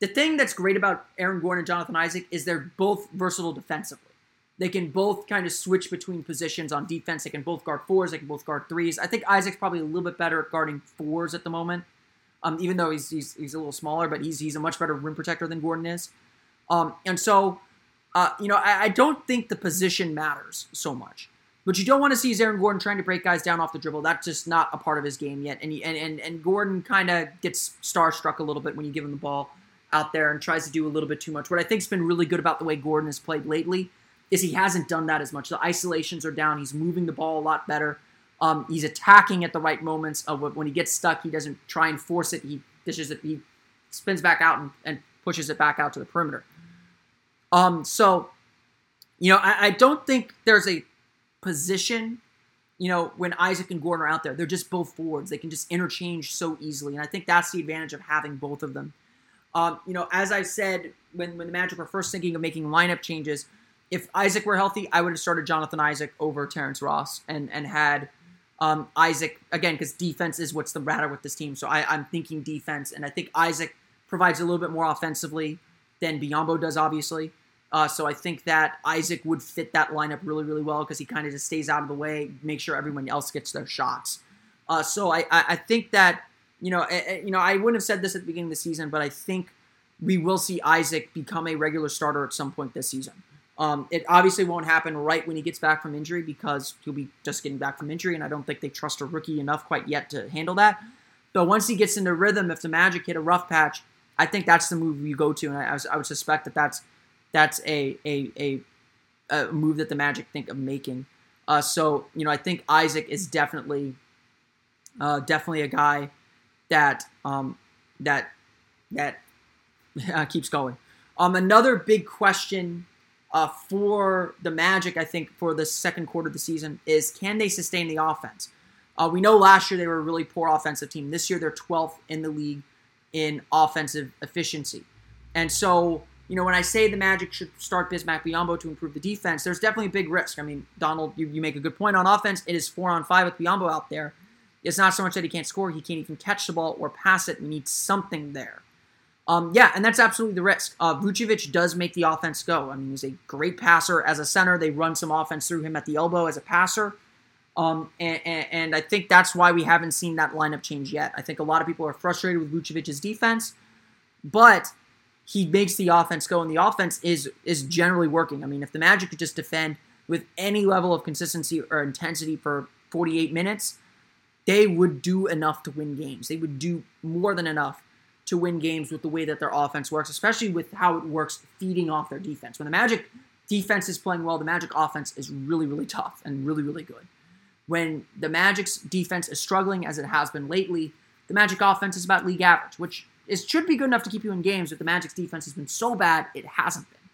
The thing that's great about Aaron Gordon and Jonathan Isaac is they're both versatile defensively. They can both kind of switch between positions on defense. They can both guard fours. They can both guard threes. I think Isaac's probably a little bit better at guarding fours at the moment, um, even though he's, he's, he's a little smaller, but he's he's a much better rim protector than Gordon is. Um, and so, uh, you know, I, I, don't think the position matters so much. But you don't want to see is Aaron Gordon trying to break guys down off the dribble. That's just not a part of his game yet. And he, and, and, and Gordon kind of gets starstruck a little bit when you give him the ball out there and tries to do a little bit too much. What I think's been really good about the way Gordon has played lately is he hasn't done that as much. The isolations are down. He's moving the ball a lot better. Um, he's attacking at the right moments. Of when he gets stuck, he doesn't try and force it. He dishes it. He spins back out and, and pushes it back out to the perimeter. Um, so you know, I, I don't think there's a position, you know, when Isaac and Gordon are out there. They're just both forwards. They can just interchange so easily. And I think that's the advantage of having both of them. Um, you know, as I said when, when the Magic were first thinking of making lineup changes, if Isaac were healthy, I would have started Jonathan Isaac over Terrence Ross and and had um, Isaac again because defense is what's the matter with this team. So I, I'm thinking defense, and I think Isaac provides a little bit more offensively than Biyombo does, obviously. Uh, so I think that Isaac would fit that lineup really, really well because he kind of just stays out of the way, make sure everyone else gets their shots. Uh, so I, I, I think that you know, you know, I wouldn't have said this at the beginning of the season, but I think we will see Isaac become a regular starter at some point this season. Um, it obviously won't happen right when he gets back from injury because he'll be just getting back from injury, and I don't think they trust a rookie enough quite yet to handle that. But once he gets into rhythm, if the Magic hit a rough patch, I think that's the move you go to, and I, I would suspect that that's that's a a, a, a move that the Magic think of making. Uh, so you know, I think Isaac is definitely uh, definitely a guy that um, that that uh, keeps going. Um, another big question uh, for the Magic, I think, for the second quarter of the season is can they sustain the offense? Uh, we know last year they were a really poor offensive team. This year they're 12th in the league in offensive efficiency. And so, you know, when I say the Magic should start Bismack Biyombo to improve the defense, there's definitely a big risk. I mean, Donald, you, you make a good point on offense. It is four on five with Biyombo out there. It's not so much that he can't score, he can't even catch the ball or pass it. We need something there. Um, yeah, and that's absolutely the risk. Uh, Vucevic does make the offense go. I mean, he's a great passer as a center. They run some offense through him at the elbow as a passer. Um, and, and, and, I think that's why we haven't seen that lineup change yet. I think a lot of people are frustrated with Vucevic's defense, but he makes the offense go, and the offense is is generally working. I mean, if the Magic could just defend with any level of consistency or intensity for 48 minutes, they would do enough to win games. They would do more than enough to win games with the way that their offense works, especially with how it works feeding off their defense. When the Magic defense is playing well, the Magic offense is really, really tough and really, really good. When the Magic's defense is struggling, as it has been lately, the Magic offense is about league average, which is should be good enough to keep you in games, but the Magic's defense has been so bad, it hasn't been.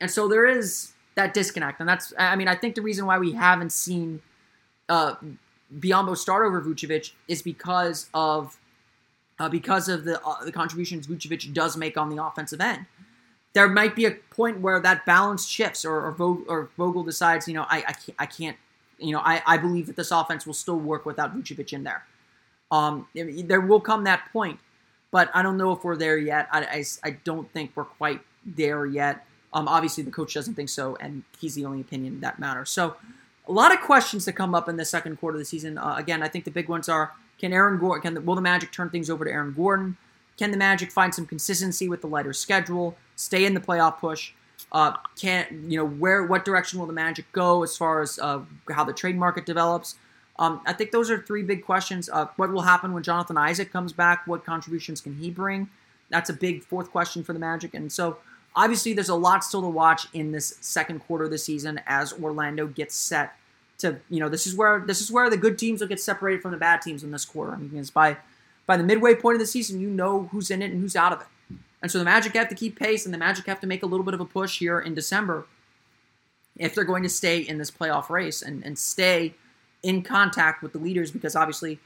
And so there is that disconnect. And that's, I mean, I think the reason why we haven't seen uh, Biyombo start over Vucevic is because of uh, because of the uh, the contributions Vucevic does make on the offensive end. There might be a point where that balance shifts, or or, Vogel, or Vogel decides, you know, I I can't, I can't, you know, I, I believe that this offense will still work without Vucevic in there. Um, there will come that point, but I don't know if we're there yet. I, I, I don't think we're quite there yet. Um, obviously, the coach doesn't think so, and he's the only opinion that matters. So, a lot of questions to come up in the second quarter of the season. Uh, again, I think the big ones are can Aaron Gordon? Can the, will the Magic turn things over to Aaron Gordon? Can the Magic find some consistency with the lighter schedule? Stay in the playoff push? Uh, can you know where? What direction will the Magic go as far as uh, how the trade market develops? Um, I think those are three big questions. Uh, what will happen when Jonathan Isaac comes back? What contributions can he bring? That's a big fourth question for the Magic. And so, obviously, there's a lot still to watch in this second quarter of the season as Orlando gets set to you know this is where this is where the good teams will get separated from the bad teams in this quarter. I mean, because by by the midway point of the season, you know who's in it and who's out of it. And so the Magic have to keep pace, and the Magic have to make a little bit of a push here in December if they're going to stay in this playoff race and, and stay in contact with the leaders, because obviously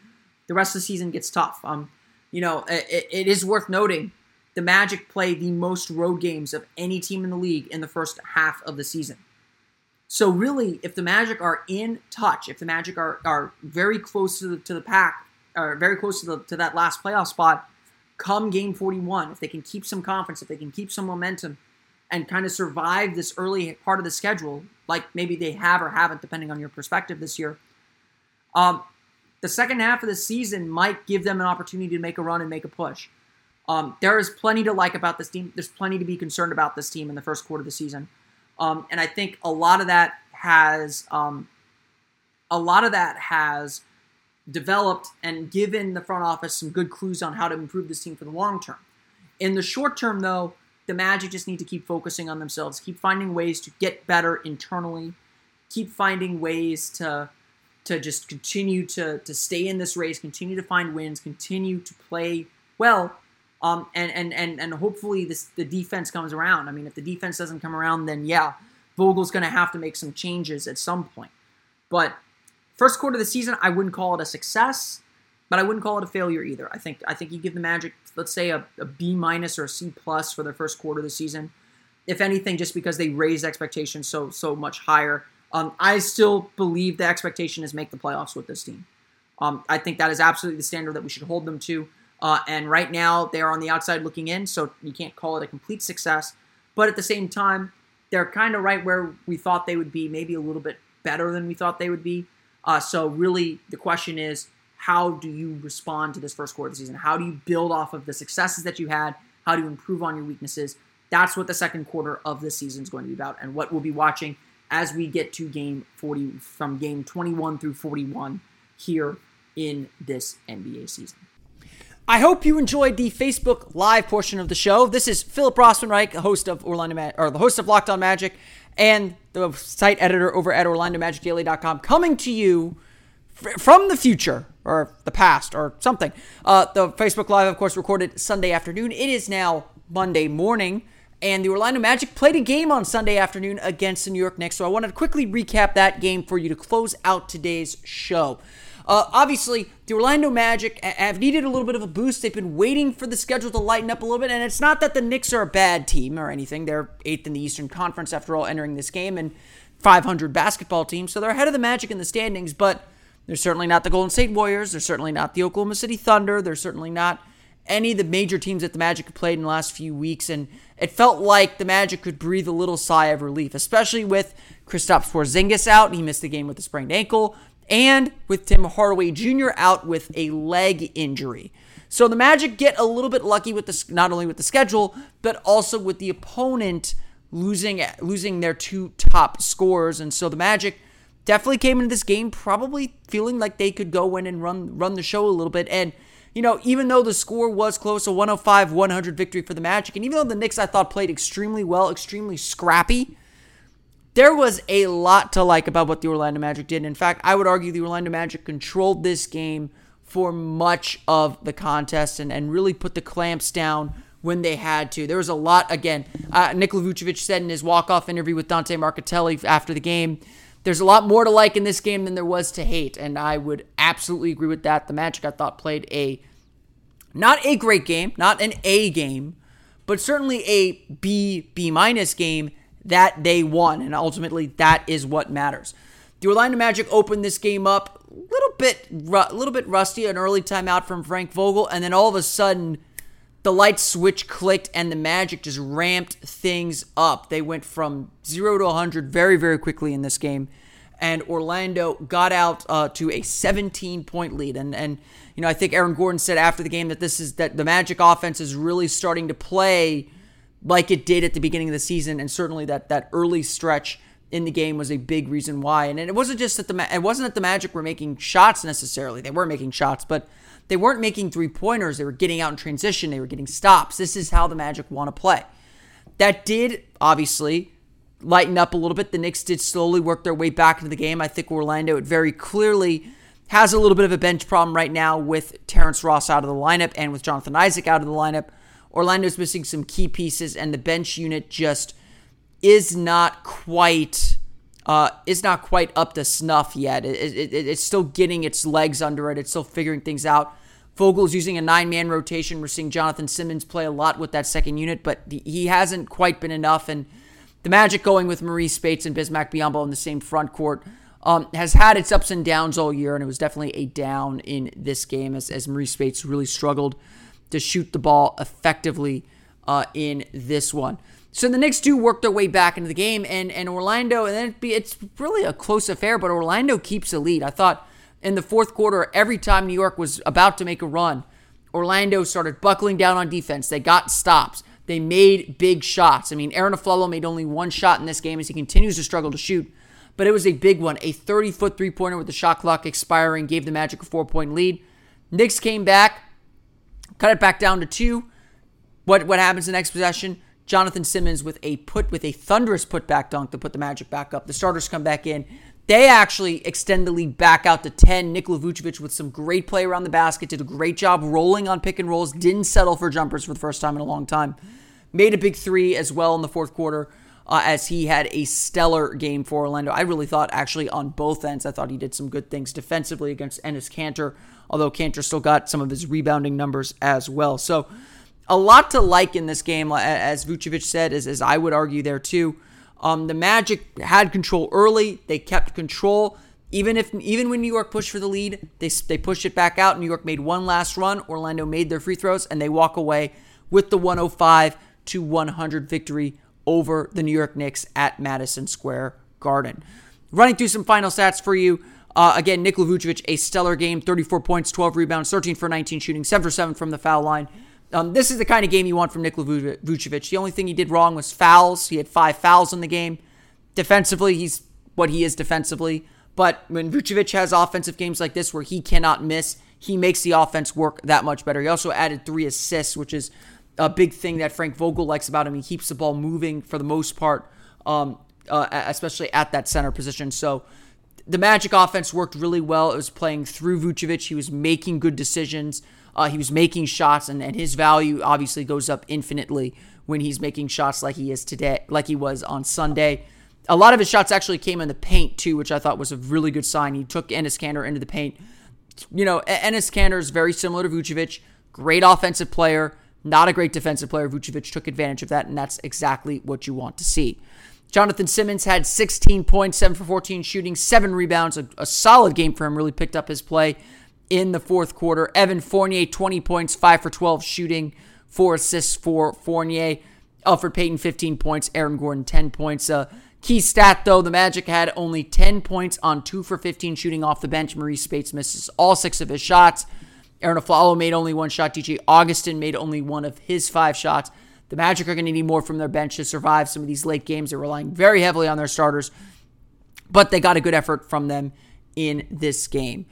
the rest of the season gets tough. Um, you know, it, it is worth noting the Magic play the most road games of any team in the league in the first half of the season. So really, if the Magic are in touch, if the Magic are, are very close to the, to the pack, or very close to the to that last playoff spot, come game 41, if they can keep some confidence, if they can keep some momentum, and kind of survive this early part of the schedule, like maybe they have or haven't, depending on your perspective this year, um, the second half of the season might give them an opportunity to make a run and make a push. Um, there is plenty to like about this team. There's plenty to be concerned about this team in the first quarter of the season. Um, and I think a lot of that has um, a lot of that has developed and given the front office some good clues on how to improve this team for the long term. In the short term, though, the Magic just need to keep focusing on themselves, keep finding ways to get better internally, keep finding ways to to just continue to to stay in this race, continue to find wins, continue to play well, um, and and and and hopefully this the defense comes around. I mean, if the defense doesn't come around, then yeah, Vogel's going to have to make some changes at some point. But first quarter of the season, I wouldn't call it a success, but I wouldn't call it a failure either. I think I think you give the Magic, let's say a, a B minus or a C plus for their first quarter of the season. If anything, just because they raised expectations so so much higher. Um, I still believe the expectation is make the playoffs with this team. Um, I think that is absolutely the standard that we should hold them to. Uh, and right now, they're on the outside looking in, so you can't call it a complete success. But at the same time, they're kind of right where we thought they would be, maybe a little bit better than we thought they would be. Uh, so, really, the question is how do you respond to this first quarter of the season? How do you build off of the successes that you had? How do you improve on your weaknesses? That's what the second quarter of this season is going to be about, and what we'll be watching as we get to game 40, from game 21 through 41 here in this NBA season. I hope you enjoyed the Facebook Live portion of the show. This is Philip Rossman-Reich, host of Orlando Ma- or the host of Locked On Magic, and the site editor over at OrlandoMagicDaily.com, coming to you f- from the future or the past or something. Uh, the Facebook Live, of course, recorded Sunday afternoon. It is now Monday morning. And the Orlando Magic played a game on Sunday afternoon against the New York Knicks. So I wanted to quickly recap that game for you to close out today's show. Uh, obviously, the Orlando Magic have needed a little bit of a boost. They've been waiting for the schedule to lighten up a little bit, and it's not that the Knicks are a bad team or anything. They're eighth in the Eastern Conference after all, entering this game, and 500 basketball team, so they're ahead of the Magic in the standings. But they're certainly not the Golden State Warriors. They're certainly not the Oklahoma City Thunder. They're certainly not any of the major teams that the Magic have played in the last few weeks, and it felt like the Magic could breathe a little sigh of relief, especially with Kristaps Porzingis out. He missed the game with a sprained ankle and with Tim Hardaway Jr. out with a leg injury. So the Magic get a little bit lucky with this, not only with the schedule, but also with the opponent losing losing their two top scorers. And so the Magic definitely came into this game probably feeling like they could go in and run run the show a little bit. And you know, even though the score was close, a 105-100 victory for the Magic, and even though the Knicks I thought played extremely well, extremely scrappy, there was a lot to like about what the Orlando Magic did. In fact, I would argue the Orlando Magic controlled this game for much of the contest and, and really put the clamps down when they had to. There was a lot, again, uh, Nikola Vucevic said in his walk-off interview with Dante Marchitelli after the game, there's a lot more to like in this game than there was to hate, and I would absolutely agree with that. The Magic, I thought, played a not a great game, not an A game, but certainly a B, B minus game that they won, and ultimately that is what matters. The Orlando Magic opened this game up a little bit, a little bit rusty, an early timeout from Frank Vogel, and then all of a sudden, the light switch clicked and the Magic just ramped things up. They went from zero to 100 very, very quickly in this game, and Orlando got out uh, to a 17 point lead. And and you know, I think Aaron Gordon said after the game that this is that the Magic offense is really starting to play like it did at the beginning of the season, and certainly that that early stretch in the game was a big reason why. And it wasn't just that the it wasn't that the Magic were making shots necessarily; they were making shots, but they weren't making three pointers. They were getting out in transition. They were getting stops. This is how the Magic want to play. That did obviously lighten up a little bit. The Knicks did slowly work their way back into the game. I think Orlando very clearly has a little bit of a bench problem right now with Terrence Ross out of the lineup and with Jonathan Isaac out of the lineup. Orlando's missing some key pieces, and the bench unit just is not quite uh, is not quite up to snuff yet. It, it, it, it's still getting its legs under it. It's still figuring things out. Vogel's using a nine man rotation. We're seeing Jonathan Simmons play a lot with that second unit, but he hasn't quite been enough. And the Magic going with Marreese Speights and Bismack Biyombo in the same front court um, has had its ups and downs all year, and it was definitely a down in this game as, as Marreese Speights really struggled to shoot the ball effectively uh, in this one. So the Knicks do work their way back into the game, and and Orlando, and then it's really a close affair, but Orlando keeps the lead. I thought in the fourth quarter, every time New York was about to make a run, Orlando started buckling down on defense. They got stops. They made big shots. I mean, Arron Afflalo made only one shot in this game as he continues to struggle to shoot, but it was a big one. A 30 foot three pointer with the shot clock expiring gave the Magic a four point lead. Knicks came back, Cut it back down to two. What what happens the next possession? Jonathan Simmons with a put with a thunderous putback dunk to put the Magic back up. The starters come back in. They actually extend the lead back out to 10. Nikola Vucevic with some great play around the basket, did a great job rolling on pick and rolls, didn't settle for jumpers for the first time in a long time. Made a big three as well in the fourth quarter. uh, as he had a stellar game for Orlando. I really thought, actually, on both ends, I thought he did some good things defensively against Enes Kanter, although Kanter still got some of his rebounding numbers as well. So, a lot to like in this game, as Vucevic said, as, as I would argue there too. Um, the Magic had control early. They kept control. Even if even when New York pushed for the lead, they they pushed it back out. New York made one last run. Orlando made their free throws, and they walk away with the 105 to 100 victory over the New York Knicks at Madison Square Garden. Running through some final stats for you. Uh, again, Nikola Vucevic, a stellar game 34 points, 12 rebounds, 13 for 19 shooting, 7 for 7 from the foul line. Um, this is the kind of game you want from Nikola Vucevic. The only thing he did wrong was fouls. He had five fouls in the game. Defensively, he's what he is defensively. But when Vucevic has offensive games like this where he cannot miss, he makes the offense work that much better. He also added three assists, which is a big thing that Frank Vogel likes about him. He keeps the ball moving for the most part, um, uh, especially at that center position. So the Magic offense worked really well. It was playing through Vucevic. He was making good decisions. Uh, he was making shots, and, and his value obviously goes up infinitely when he's making shots like he is today, like he was on Sunday. A lot of his shots actually came in the paint too, which I thought was a really good sign. He took Enes Kanter into the paint. You know, Enes Kanter is very similar to Vucevic. Great offensive player, not a great defensive player. Vucevic took advantage of that, and that's exactly what you want to see. Jonathan Simmons had 16 points, 7 for 14 shooting, 7 rebounds, a, a solid game for him, really picked up his play in the fourth quarter. Evan Fournier, 20 points, 5 for 12 shooting, 4 assists for Fournier. Elfrid Payton, 15 points. Aaron Gordon, 10 points. Uh, key stat, though, the Magic had only 10 points on 2 for 15 shooting off the bench. Marreese Speights misses all six of his shots. Arron Afflalo made only one shot. DJ Augustin made only one of his five shots. The Magic are going to need more from their bench to survive some of these late games. They're relying very heavily on their starters, but they got a good effort from them in this game.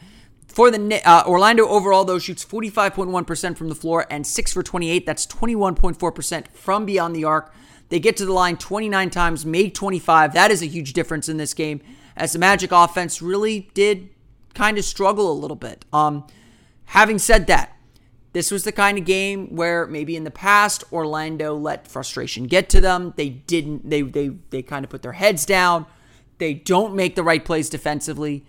For the uh, Orlando overall, though, shoots 45.1% from the floor and 6 for 28. That's 21.4% from beyond the arc. They get to the line 29 times, made 25. That is a huge difference in this game, as the Magic offense really did kind of struggle a little bit. Um, having said that, this was the kind of game where maybe in the past Orlando let frustration get to them. They didn't. They they they kind of put their heads down. They don't make the right plays defensively.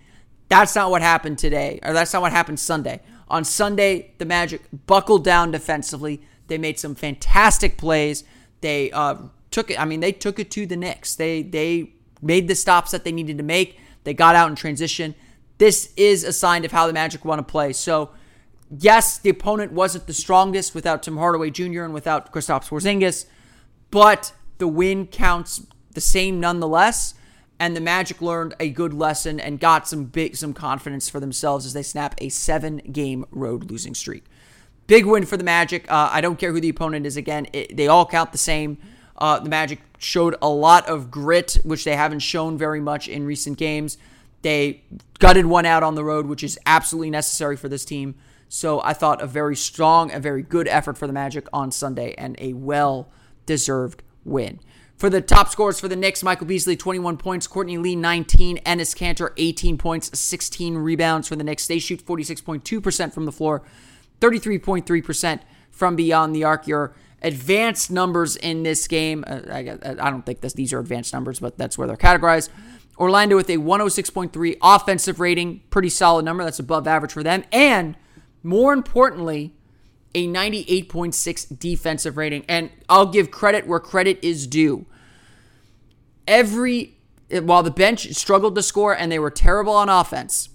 That's not what happened today, or that's not what happened Sunday. On Sunday, the Magic buckled down defensively. They made some fantastic plays. They uh, took it. I mean, they took it to the Knicks. They they made the stops that they needed to make. They got out in transition. This is a sign of how the Magic want to play. So, yes, the opponent wasn't the strongest without Tim Hardaway Jr. and without Kristaps Porzingis, but the win counts the same nonetheless and the Magic learned a good lesson and got some big some confidence for themselves as they snap a seven game road losing streak. Big win for the Magic. Uh, I don't care who the opponent is. Again, it, they all count the same. Uh, the Magic showed a lot of grit, which they haven't shown very much in recent games. They gutted one out on the road, which is absolutely necessary for this team. So I thought a very strong, a very good effort for the Magic on Sunday and a well deserved win. For the top scorers for the Knicks, Michael Beasley, 21 points. Courtney Lee, 19. Enes Kanter, 18 points, 16 rebounds for the Knicks. They shoot 46.2% from the floor, 33.3% from beyond the arc. Your advanced numbers in this game, uh, I, I don't think this, these are advanced numbers, but that's where they're categorized. Orlando with a 106.3 offensive rating, pretty solid number. That's above average for them. And more importantly, a 98.6 defensive rating. And I'll give credit where credit is due. Every, while the bench struggled to score and they were terrible on offense,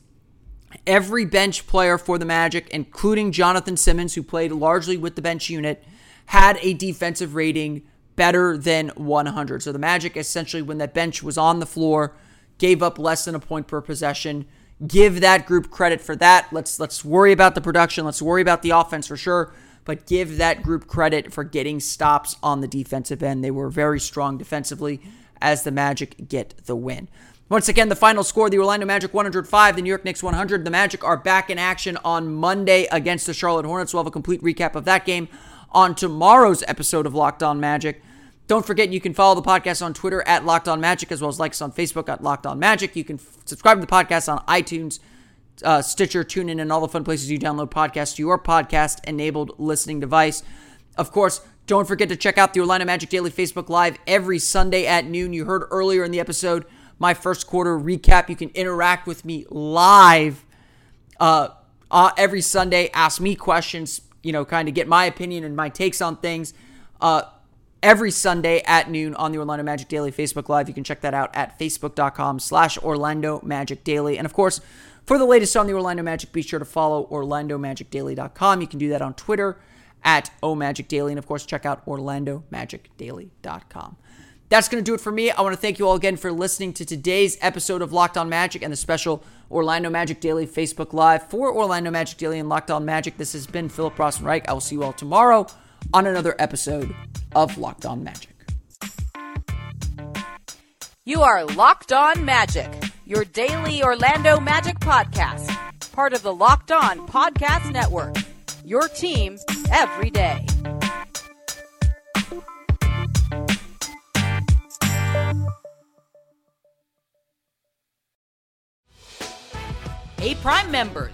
every bench player for the Magic, including Jonathan Simmons, who played largely with the bench unit, had a defensive rating better than 100. So the Magic essentially, when that bench was on the floor, gave up less than a point per possession give that group credit for that. Let's let's worry about the production. Let's worry about the offense for sure, but give that group credit for getting stops on the defensive end. They were very strong defensively as the Magic get the win. Once again, the final score the Orlando Magic 105, the New York Knicks 100. The Magic are back in action on Monday against the Charlotte Hornets. We'll have a complete recap of that game on tomorrow's episode of Locked On Magic. Don't forget you can follow the podcast on Twitter at Locked On Magic as well as like us on Facebook at Locked On Magic. You can f- subscribe to the podcast on iTunes, uh, Stitcher, TuneIn, and all the fun places you download podcasts to your podcast enabled listening device. Of course, don't forget to check out the Orlando Magic Daily Facebook Live every Sunday at noon. You heard earlier in the episode my first quarter recap. You can interact with me live uh, uh, every Sunday. Ask me questions, you know, kind of get my opinion and my takes on things. Uh, every Sunday at noon on the Orlando Magic Daily Facebook Live. You can check that out at facebook.com slash Orlando Magic Daily. And of course, for the latest on the Orlando Magic, be sure to follow OrlandoMagicDaily.com. You can do that on Twitter at OMagicDaily. And of course, check out OrlandoMagicDaily.com. That's going to do it for me. I want to thank you all again for listening to today's episode of Locked On Magic and the special Orlando Magic Daily Facebook Live for Orlando Magic Daily and Locked On Magic. This has been Philip Rossman-Reich. I will see you all tomorrow on another episode of Locked On Magic. You are Locked On Magic, your daily Orlando Magic podcast, part of the Locked On Podcast Network. Your team every day. Hey, Prime members,